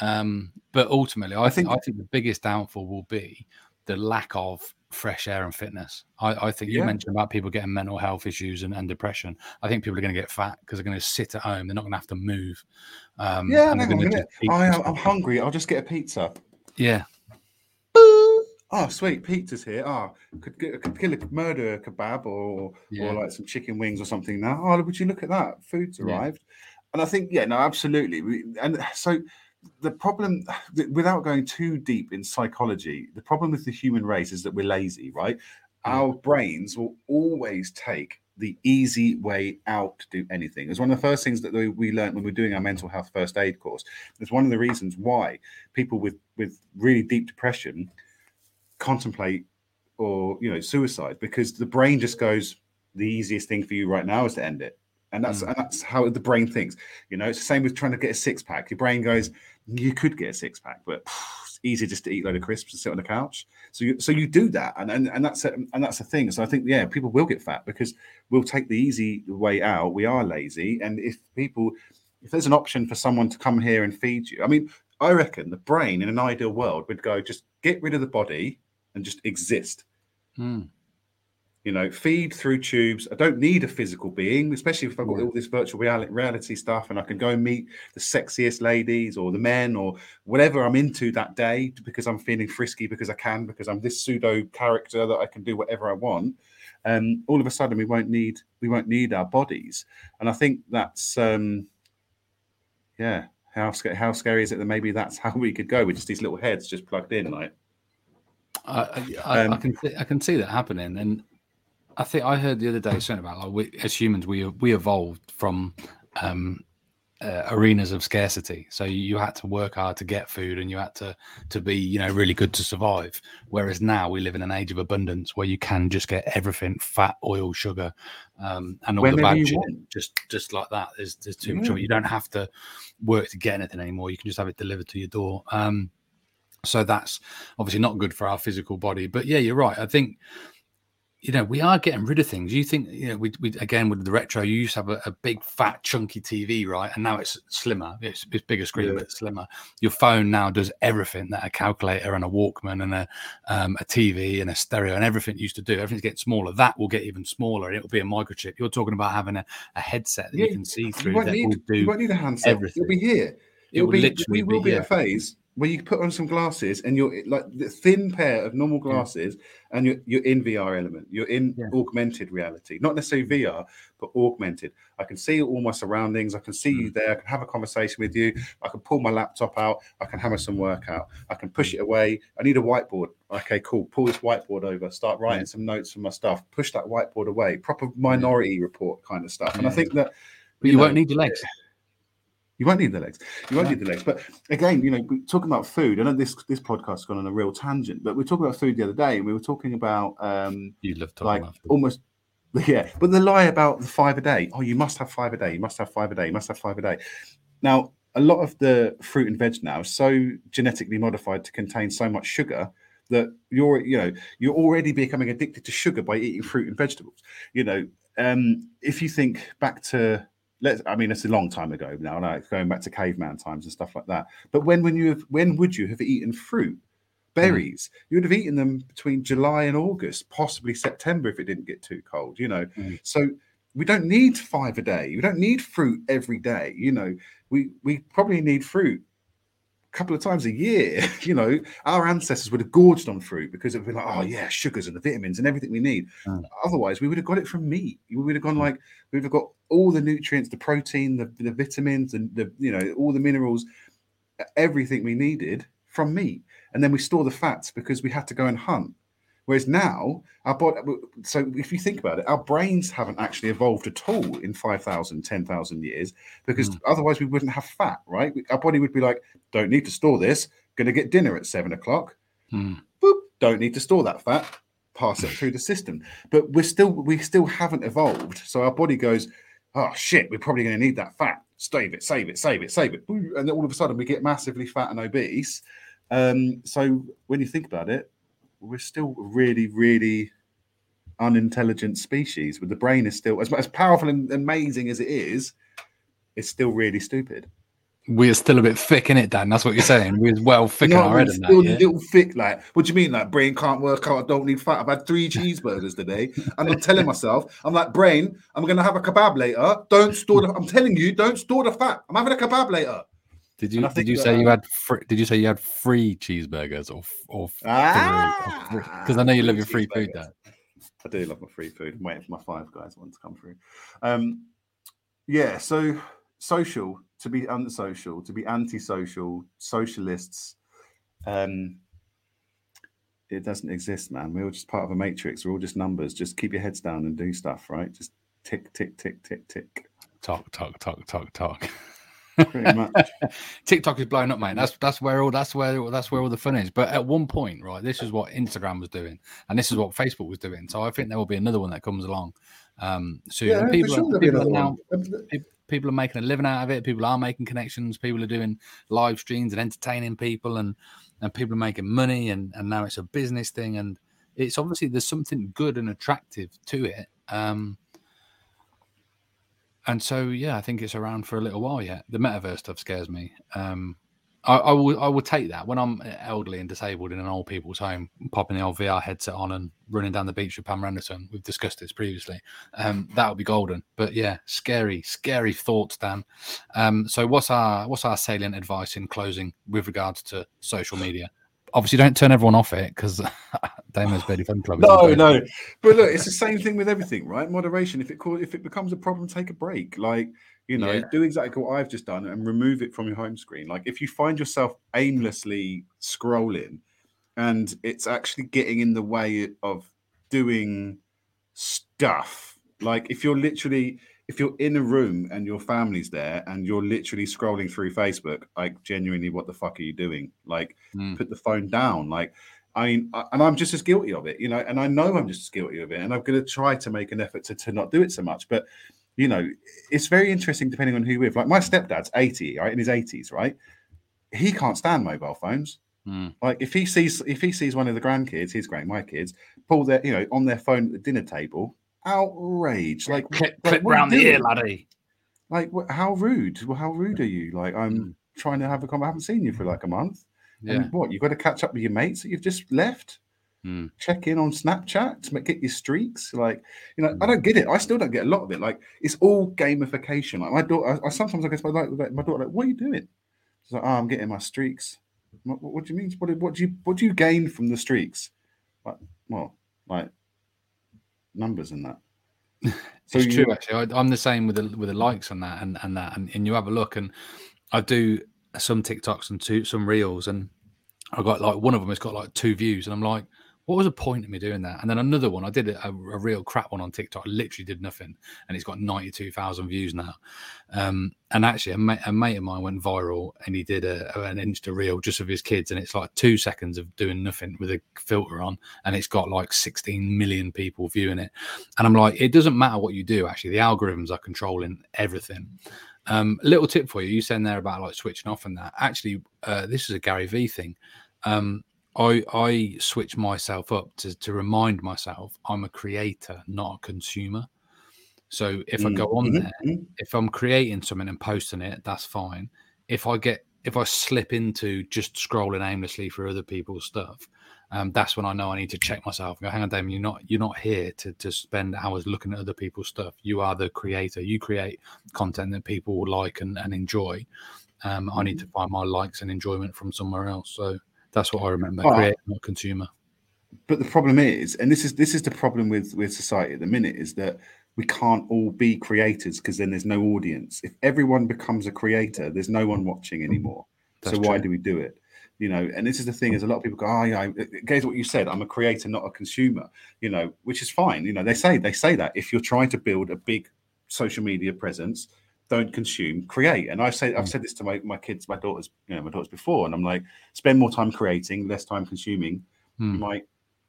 um, but ultimately, I, I think think- I think the biggest downfall will be the lack of fresh air and fitness. I, I think you mentioned about people getting mental health issues and, and depression. I think people are going to get fat because they're going to sit at home. They're not going to have to move. Um, Yeah, hang on a gonna minute. I, I'm hungry. I'll just get a pizza. Yeah, Oh, sweet, pizza's here. Ah, could get, could kill a murder a kebab or Yeah. or like some chicken wings or something. Now, oh, would you look at that? Food's Yeah. arrived, and I think yeah, no, absolutely. We, and so the problem, without going too deep in psychology, the problem with the human race is that we're lazy, right? Yeah. Our brains will always take the easy way out to do anything. It's one of the first things that we, we learned when we we're doing our mental health first aid course. It's one of the reasons why people with with really deep depression contemplate or you know suicide because the brain just goes the easiest thing for you right now is to end it and that's Mm. and that's how the brain thinks you know? It's the same with trying to get a six pack your brain goes you could get a six pack but it's easier just to eat a load of crisps and sit on the couch. So you so you do that and and, and that's it and that's the thing. So i think yeah people will get fat because we'll take the easy way out. We are lazy and if people if there's an option for someone to come here and feed you i mean i reckon the brain in an ideal world would go just get rid of the body and just exist. Mm. You know feed through tubes. I don't need a physical being especially if i've got all this virtual reality, stuff and i can go and meet the sexiest ladies or the men or whatever i'm into that day because i'm feeling frisky because i can because i'm this pseudo character that i can do whatever i want um all of a sudden we won't need we won't need our bodies. And i think that's um yeah how, how scary is it that maybe that's how we could go with just these little heads just plugged in like? I, I, I, I Um, can see, I can see that happening, and I think I heard the other day something about like we, as humans we we evolved from um, uh, arenas of scarcity. So you, you had to work hard to get food, and you had to to be you know really good to survive. Whereas now we live in an age of abundance where you can just get everything: fat, oil, sugar, um, and all the bad shit. Just just like that. There's there's too much of it. You don't have to work to get anything anymore. You can just have it delivered to your door. Um, so that's obviously not good for our physical body. But yeah, you're right. I think you know we are getting rid of things. You think you know we, we again with the retro, you used to have a, a big fat chunky TV, right? And now it's slimmer. It's, it's bigger screen, Yeah. but slimmer. Your phone now does everything that a calculator and a Walkman and a um, a TV and a stereo and everything used to do. Everything's getting smaller. That will get even smaller. It'll be a microchip. You're talking about having a, a headset that Yeah, you can see You through won't, that need, will you won't need a handset. everything. It'll be here. It It'll be, literally we will be be a phase where you put on some glasses and you're like the thin pair of normal glasses and you're, you're in VR element. You're in Yeah. augmented reality, not necessarily VR, but augmented. I can see all my surroundings. I can see Mm. you there. I can have a conversation with you. I can pull my laptop out. I can hammer some work out. I can push it away. I need a whiteboard. Okay, cool. Pull this whiteboard over. Start writing some notes for my stuff. Push that whiteboard away. Proper minority report kind of stuff. And I think that But you know, won't need your legs. You won't need the legs. You won't need the legs. But again, you know, talking about food. I know this this podcast has gone on a real tangent, but we were talking about food the other day, and we were talking about um You love talking like about food. almost yeah. But the lie about the five a day. Oh, you must have five a day. You must have five a day. You must have five a day. Now, a lot of the fruit and veg now is so genetically modified to contain so much sugar that you're you know you're already becoming addicted to sugar by eating fruit and vegetables. You know, um, if you think back to let's I mean it's a long time ago now, like going back to caveman times and stuff like that. But when when you have when would you have eaten fruit berries. You would have eaten them between July and August, possibly September if it didn't get too cold. You know, Mm. so we don't need five a day. We don't need fruit every day. You know, we we probably need fruit couple of times a year. You know, our ancestors would have gorged on fruit because it would be like, oh yeah, sugars and the vitamins and everything we need. Mm. Otherwise, we would have got it from meat. We would have gone like we would have got all the nutrients, the protein, the, the vitamins, and the you know all the minerals, everything we needed from meat, and then we store the fats because we had to go and hunt. Whereas now, our body, so if you think about it, our brains haven't actually evolved at all in 5,000, 10,000 years because otherwise we wouldn't have fat, right? Our body would be like, don't need to store this, going to get dinner at seven o'clock. Mm. Boop, don't need to store that fat, pass it through the system. But we're still, we still haven't evolved. So our body goes, oh shit, we're probably going to need that fat. Save it, save it, save it, save it. And then all of a sudden we get massively fat and obese. Um, so when you think about it, we're still really, really unintelligent species. But the brain is still as as powerful and amazing as it is. It's still really stupid. We're still a bit thick in it, Dan. That's what you're saying. We're well thick in our head still that. Yeah? little thick. Like, what do you mean? Like, brain can't work out. I don't need fat. I've had three cheeseburgers today, and I'm telling myself, I'm like, brain, I'm gonna have a kebab later. Don't store the. I'm telling you, don't store the fat. I'm having a kebab later. Did you did you that, say you had free, did you say you had free cheeseburgers or or Ah, because I know you love your free food. Dan. I do love my free food. I'm waiting for my five guys one to come through. Um, yeah, so social to be unsocial, to be antisocial, socialists. Um, it doesn't exist, man. We're all just part of a matrix. We're all just numbers. Just keep your heads down and do stuff, right? Just tick, tick, tick, tick, tick. Talk, talk, talk, talk, talk. Pretty much. TikTok is blowing up, mate. That's that's where all that's where that's where all the fun is. But at one point, right, this is what Instagram was doing, and this is what Facebook was doing. So I think there will be another one that comes along um, soon. yeah, people, sure are, people, are now, people are making a living out of it. People are making connections. People are doing live streams and entertaining people, and and people are making money. And and now it's a business thing, and it's obviously there's something good and attractive to it. Um, and so yeah, I think it's around for a little while yet. The metaverse stuff scares me. Um, I, I will I will take that when I'm elderly and disabled in an old people's home, popping the old VR headset on and running down the beach with Pam Anderson. We've discussed this previously. Um, that would be golden. But yeah, scary, scary thoughts, Dan. Um, so what's our what's our salient advice in closing with regards to social media? Obviously, don't turn everyone off it because Damo's Beardy Fun Club. No, no. But look, it's the same thing with everything, right? Moderation. If it if it becomes a problem, take a break. Like you know, Yeah. do exactly what I've just done and remove it from your home screen. Like if you find yourself aimlessly scrolling, and it's actually getting in the way of doing stuff. Like if you're literally if you're in a room and your family's there and you're literally scrolling through Facebook, like genuinely, what the fuck are you doing? Like Mm. put the phone down. Like I mean, I- and I'm just as guilty of it, you know, and I know I'm just as guilty of it, and I'm going to try to make an effort to, to not do it so much. But you know, it's very interesting depending on who you're with. Like my stepdad's 80, right, in his 80s, right? He can't stand mobile phones. Mm. Like if he sees if he sees one of the grandkids, his great my kids, pull their you know on their phone at the dinner table, outrage. Like clip, like, clip round the ear, laddie. Like what, how rude? Well, how rude are you? Like I'm Mm. trying to have a conversation. I haven't seen you for like a month. Yeah. And what you've got to catch up with your mates that you've just left. Mm. Check in on Snapchat to make, get your streaks. Like you know, I Mm. don't get it. I still don't get a lot of it. Like it's all gamification. Like my daughter, I, I sometimes I guess my like my daughter like, what are you doing? She's like, oh, I'm getting my streaks. What, what do you mean? What, what do you what do you gain from the streaks? Like, well, like numbers and that. So it's you- true actually I, i'm the same with the with the likes on that and and that and, and you have a look and i do some tiktoks and two some reels and i got like one of them has got like two views and i'm like what was the point of me doing that and then another one i did a, a real crap one on tiktok I literally did nothing and it's got 92000 views now um and actually a mate, a mate of mine went viral and he did a, an insta reel just of his kids and it's like two seconds of doing nothing with a filter on and it's got like 16 million people viewing it and I'm like, it doesn't matter what you do. Actually, the algorithms are controlling everything. Um, little tip for you: you saying there about like switching off and that. Actually, uh, this is a Gary V thing. Um, I I switch myself up to to remind myself I'm a creator, not a consumer. So if I Mm, go on mhm, there, mhm. if I'm creating something and posting it, that's fine. If I get if I slip into just scrolling aimlessly for other people's stuff, um, that's when I know I need to check myself. And go, hang on, Damon, you're not you're not here to to spend hours looking at other people's stuff. You are the creator. You create content that people will like and, and enjoy. Um, I need to find my likes and enjoyment from somewhere else. So that's what I remember. But- create, not consumer. but the problem is, and this is this is the problem with with society at the minute, is that we can't all be creators because then there's no audience. If everyone becomes a creator, there's no one watching mm-hmm. anymore. That's so why true. do we do it? You know, and this is the thing: is a lot of people go, "Oh, yeah." It what you said. I'm a creator, not a consumer. You know, which is fine. You know, they say they say that if you're trying to build a big social media presence, don't consume, create. And I say I've Mm. said this to my my kids, my daughters, you know, my daughters before, and I'm like, spend more time creating, less time consuming. You Hmm. might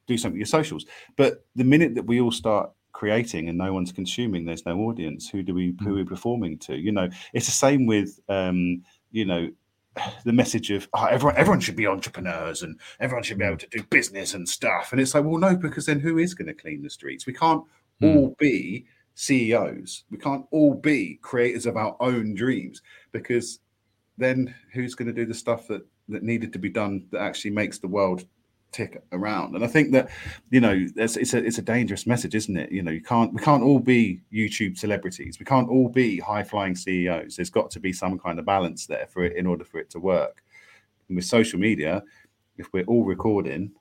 do something with your socials. But the minute that we all start creating and no one's consuming, there's no audience. Who do we who are we performing to? You know, it's the same with um, you know, the message of oh, everyone everyone should be entrepreneurs and everyone should be able to do business and stuff. And it's like, well, no, because then who is going to clean the streets? We can't Hmm. all be CEOs. We can't all be creators of our own dreams because then who's going to do the stuff that that needed to be done that actually makes the world tick around? And i think that you know it's, it's a it's a dangerous message isn't it? You know you can't we can't all be youtube celebrities. We can't all be high flying ceos there's got to be some kind of balance there for it in order for it to work. And with social media if we're all recording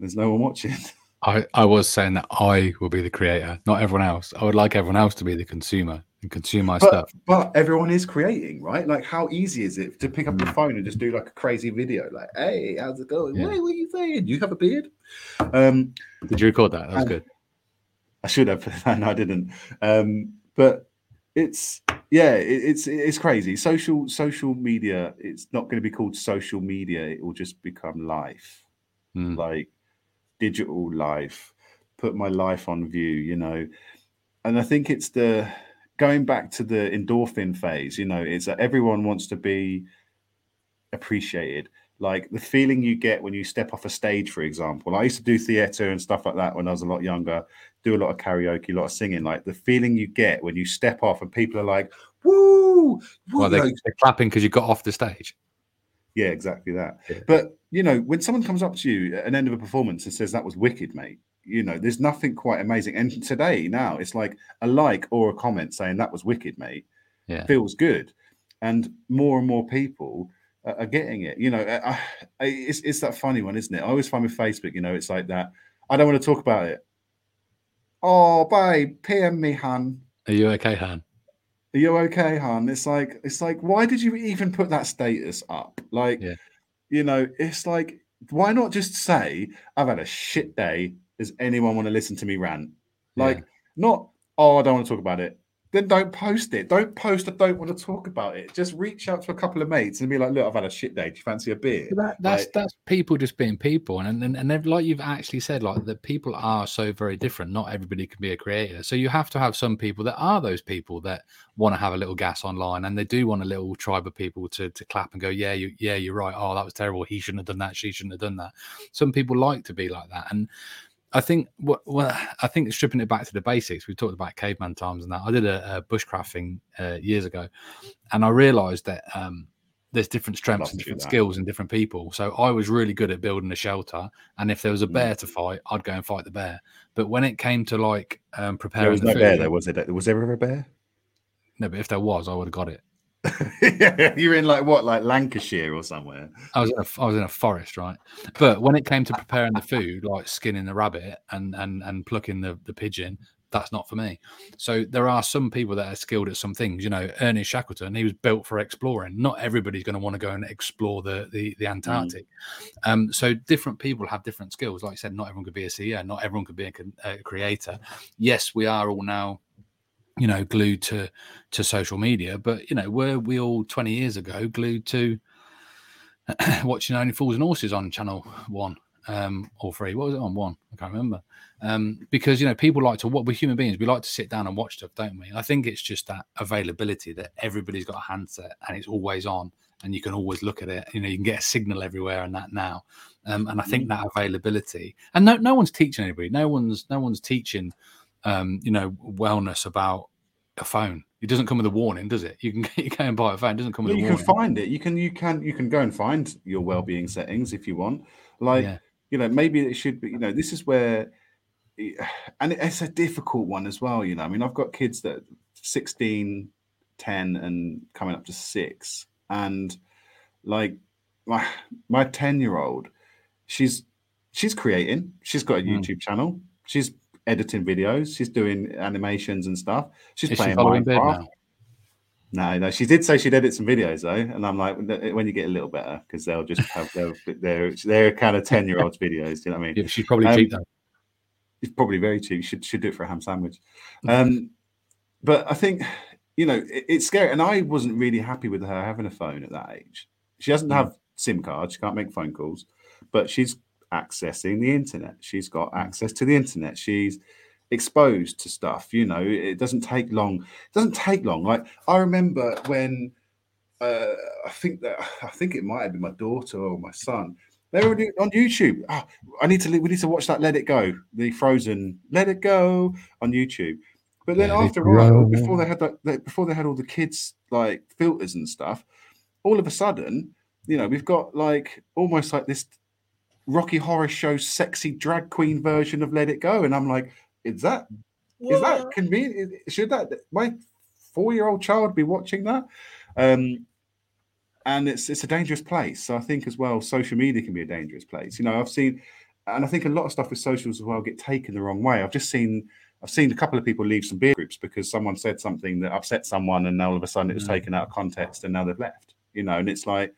there's no one watching I, I was saying that I will be the creator, not everyone else. I would like everyone else to be the consumer and consume my but, stuff. but everyone is creating right like how easy is it to pick up the phone and just do like a crazy video like hey how's it going Yeah. hey what are you saying you have a beard um Did you record that? That was Um, good. I should have, and I didn't. Um, but it's yeah, it, it's it's crazy. Social social media. It's not going to be called social media. It will just become life, Mm. like digital life. Put my life on view, you know. And I think it's the going back to the endorphin phase. You know, it's that everyone wants to be appreciated. Like the feeling you get when you step off a stage, for example. I used to do theatre and stuff like that when I was a lot younger, do a lot of karaoke, a lot of singing. Like the feeling you get when you step off and people are like, woo, woo Well, they, like, they're clapping because you got off the stage. Yeah, exactly that. Yeah. But you know, when someone comes up to you at an end of a performance and says that was wicked, mate, you know, there's nothing quite amazing. And today, now, it's like a like or a comment saying that was wicked, mate, Yeah. feels good, and more and more people are, getting it. You know, I, I, it's it's that funny one, isn't it? I always find with Facebook, you know, it's like that. I don't want to talk about it. Oh, babe, PM me, hun. Are you okay, Han? Are you okay, hon? It's like it's like why did you even put that status up? Like, Yeah. you know, it's like why not just say I've had a shit day? Does anyone want to listen to me rant? Like, Yeah. not oh, I don't want to talk about it. Then don't post it. Don't post. I don't want to talk about it. Just reach out to a couple of mates and be like, "Look, I've had a shit day. Do you fancy a beer?" That, that's Like- that's people just being people, and and and like you've actually said, like that people are so very different. Not everybody can be a creator, so you have to have some people that are those people that want to have a little gas online, and they do want a little tribe of people to to clap and go, yeah, you yeah, you're right. Oh, that was terrible. He shouldn't have done that. She shouldn't have done that. Some people like to be like that, and I think what well, I think stripping it back to the basics. We talked about caveman times and that. I did a, a bushcraft thing uh, years ago, and I realised that um, there's different strengths and different skills in different people. So I was really good at building a shelter, and if there was a Mm. bear to fight, I'd go and fight the bear. But when it came to like um, There preparing was the no food, bear there, was there? Was there ever a bear? no, but if there was, I would have got it. You're in like what, like Lancashire or somewhere? I was in a, I was in a forest, right? But when it came to preparing the food, like skinning the rabbit and and and plucking the the pigeon, that's not for me. So there are some people that are skilled at some things. You know, Ernest Shackleton, he was built for exploring. Not everybody's going to want to go and explore the the, the Antarctic. Um, so different people have different skills. Like I said, not everyone could be a CEO. Not everyone could be a, a creator. Yes, we are all now you know glued to to social media but you know were we all 20 years ago glued to watching only fools and horses on channel one um or three? What was it on? One? I can't remember. Um because you know people like to what we're human beings we like to sit down and watch stuff don't we? I think it's just that availability that everybody's got a handset and it's always on and you can always look at it you know you can get a signal everywhere and that now. Um, and i think that availability and no, no one's teaching anybody no one's no one's teaching um, you know, wellness about a phone. It doesn't come with a warning, does it? You can you go and buy a phone. It doesn't come with a you can find it. You can you can you can go and find your well-being settings if you want. Like Yeah. you know, maybe it should be. You know, this is where, and it's a difficult one as well. You know, I mean, I've got kids that 16, 10, and coming up to six, and like my my ten year old, she's she's creating. She's got a Mm. YouTube channel. She's editing videos. She's doing animations and stuff. She's Is she playing Beard Minecraft. now? No, no, she did say she'd edit some videos though, and I'm like, "When- you get a little better, because they'll just have their they're they're kind of ten year olds videos. Do you know what I mean? Yeah, she's probably Um, cheap though. It's probably very cheap. Should should do it for a ham sandwich. Um, but I think you know it, it's scary, and I wasn't really happy with her having a phone at that age. She doesn't have SIM cards. She can't make phone calls, but she's accessing the internet. She's got access to the internet. She's exposed to stuff. You know, it doesn't take long. It doesn't take long. Like I remember when uh, I think that I think it might have been my daughter or my son. They were on YouTube. Oh, I need to. We need to watch that. Let it go. The Frozen. Let it go on YouTube. But then after a while, before they had that, before they had all the kids like filters and stuff, all of a sudden, you know, we've got like almost like this Rocky Horror Show sexy drag queen version of Let It Go, and I'm like, is that is that convenient? Should that my four year old child be watching that? Um, and it's it's a dangerous place. So I think as well, social media can be a dangerous place. You know, I've seen, and I think a lot of stuff with socials as well get taken the wrong way. I've just seen. I've seen a couple of people leave some beer groups because someone said something that upset someone, and now all of a sudden it was Mm. taken out of context, and now they've left. You know, and it's like,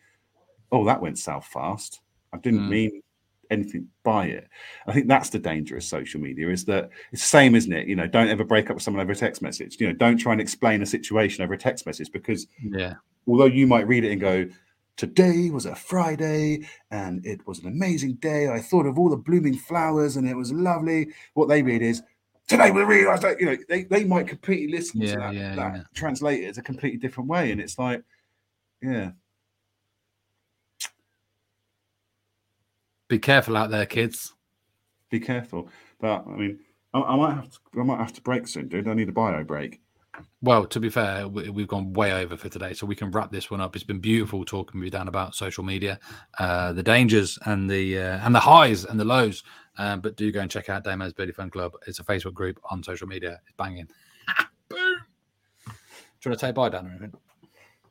oh, that went south fast. I didn't Mm. mean anything by it. I think that's the danger of social media is that it's the same, isn't it? You know, don't ever break up with someone over a text message. You know, don't try and explain a situation over a text message because Yeah. although you might read it and go, Today was a Friday and it was an amazing day. I thought of all the blooming flowers and it was lovely. What they read is, Today we realized that, you know, they, they might completely listen Yeah, to that, yeah, that yeah. translate it as a completely different way. And it's like, yeah, Be careful out there, kids. be careful. But I mean, I, I might have to, I might have to break soon, dude. I need a bio break. Well, to be fair, we, we've gone way over for today, so we can wrap this one up. It's been beautiful talking with you, Dan, about social media, uh, the dangers and the uh, and the highs and the lows. Um, but do go and check out Damo's Beardy Fun Club. It's a Facebook group on social media. It's banging. Boom. Do you want to say bye, Dan? Or anything?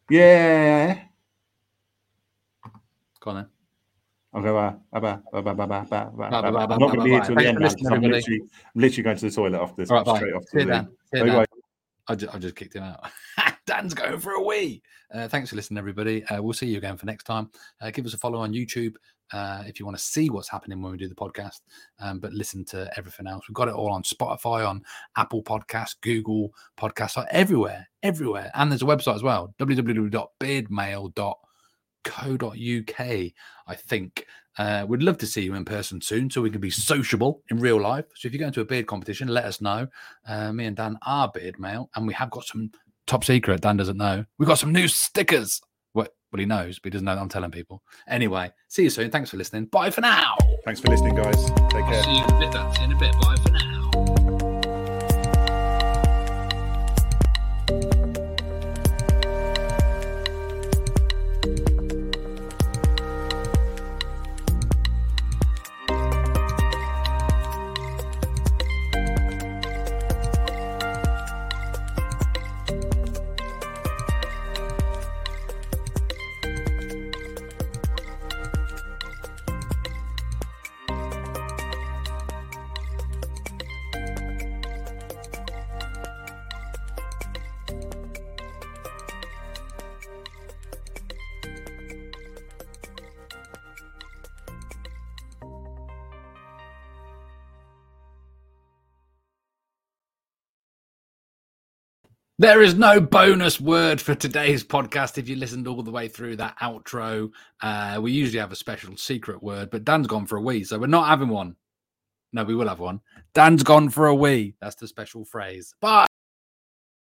Yeah. Go on then. I'm not going to be here till the end, man. I'm literally, I'm literally going to the toilet after this. All right, bye. straight off to the Dan. league. See you, Bye, Dan. bye. I just, I just kicked him out. Dan's going for a wee. Uh, thanks for listening, everybody. Uh, we'll see you again for next time. Uh, give us a follow on YouTube uh, if you want to see what's happening when we do the podcast, um, but listen to everything else. We've got it all on Spotify, on Apple Podcasts, Google Podcasts, everywhere, everywhere. And there's a website as well www.beardmail.co.uk, I think. Uh, we'd love to see you in person soon so we can be sociable in real life. So if you go into a beard competition, let us know. Uh, me and Dan are beard mail, and we have got some top secret. Dan doesn't know. We've got some new stickers. What? Well, he knows, but he doesn't know that I'm telling people. Anyway, see you soon. Thanks for listening. Bye for now. Thanks for listening, guys. Take care. See you in a. See you in a bit. Bye for now. There is no bonus word for today's podcast. If you listened all the way through that outro, uh, we usually have a special secret word, but Dan's gone for a wee, so we're not having one. No, we will have one. Dan's gone for a wee. That's the special phrase. Bye.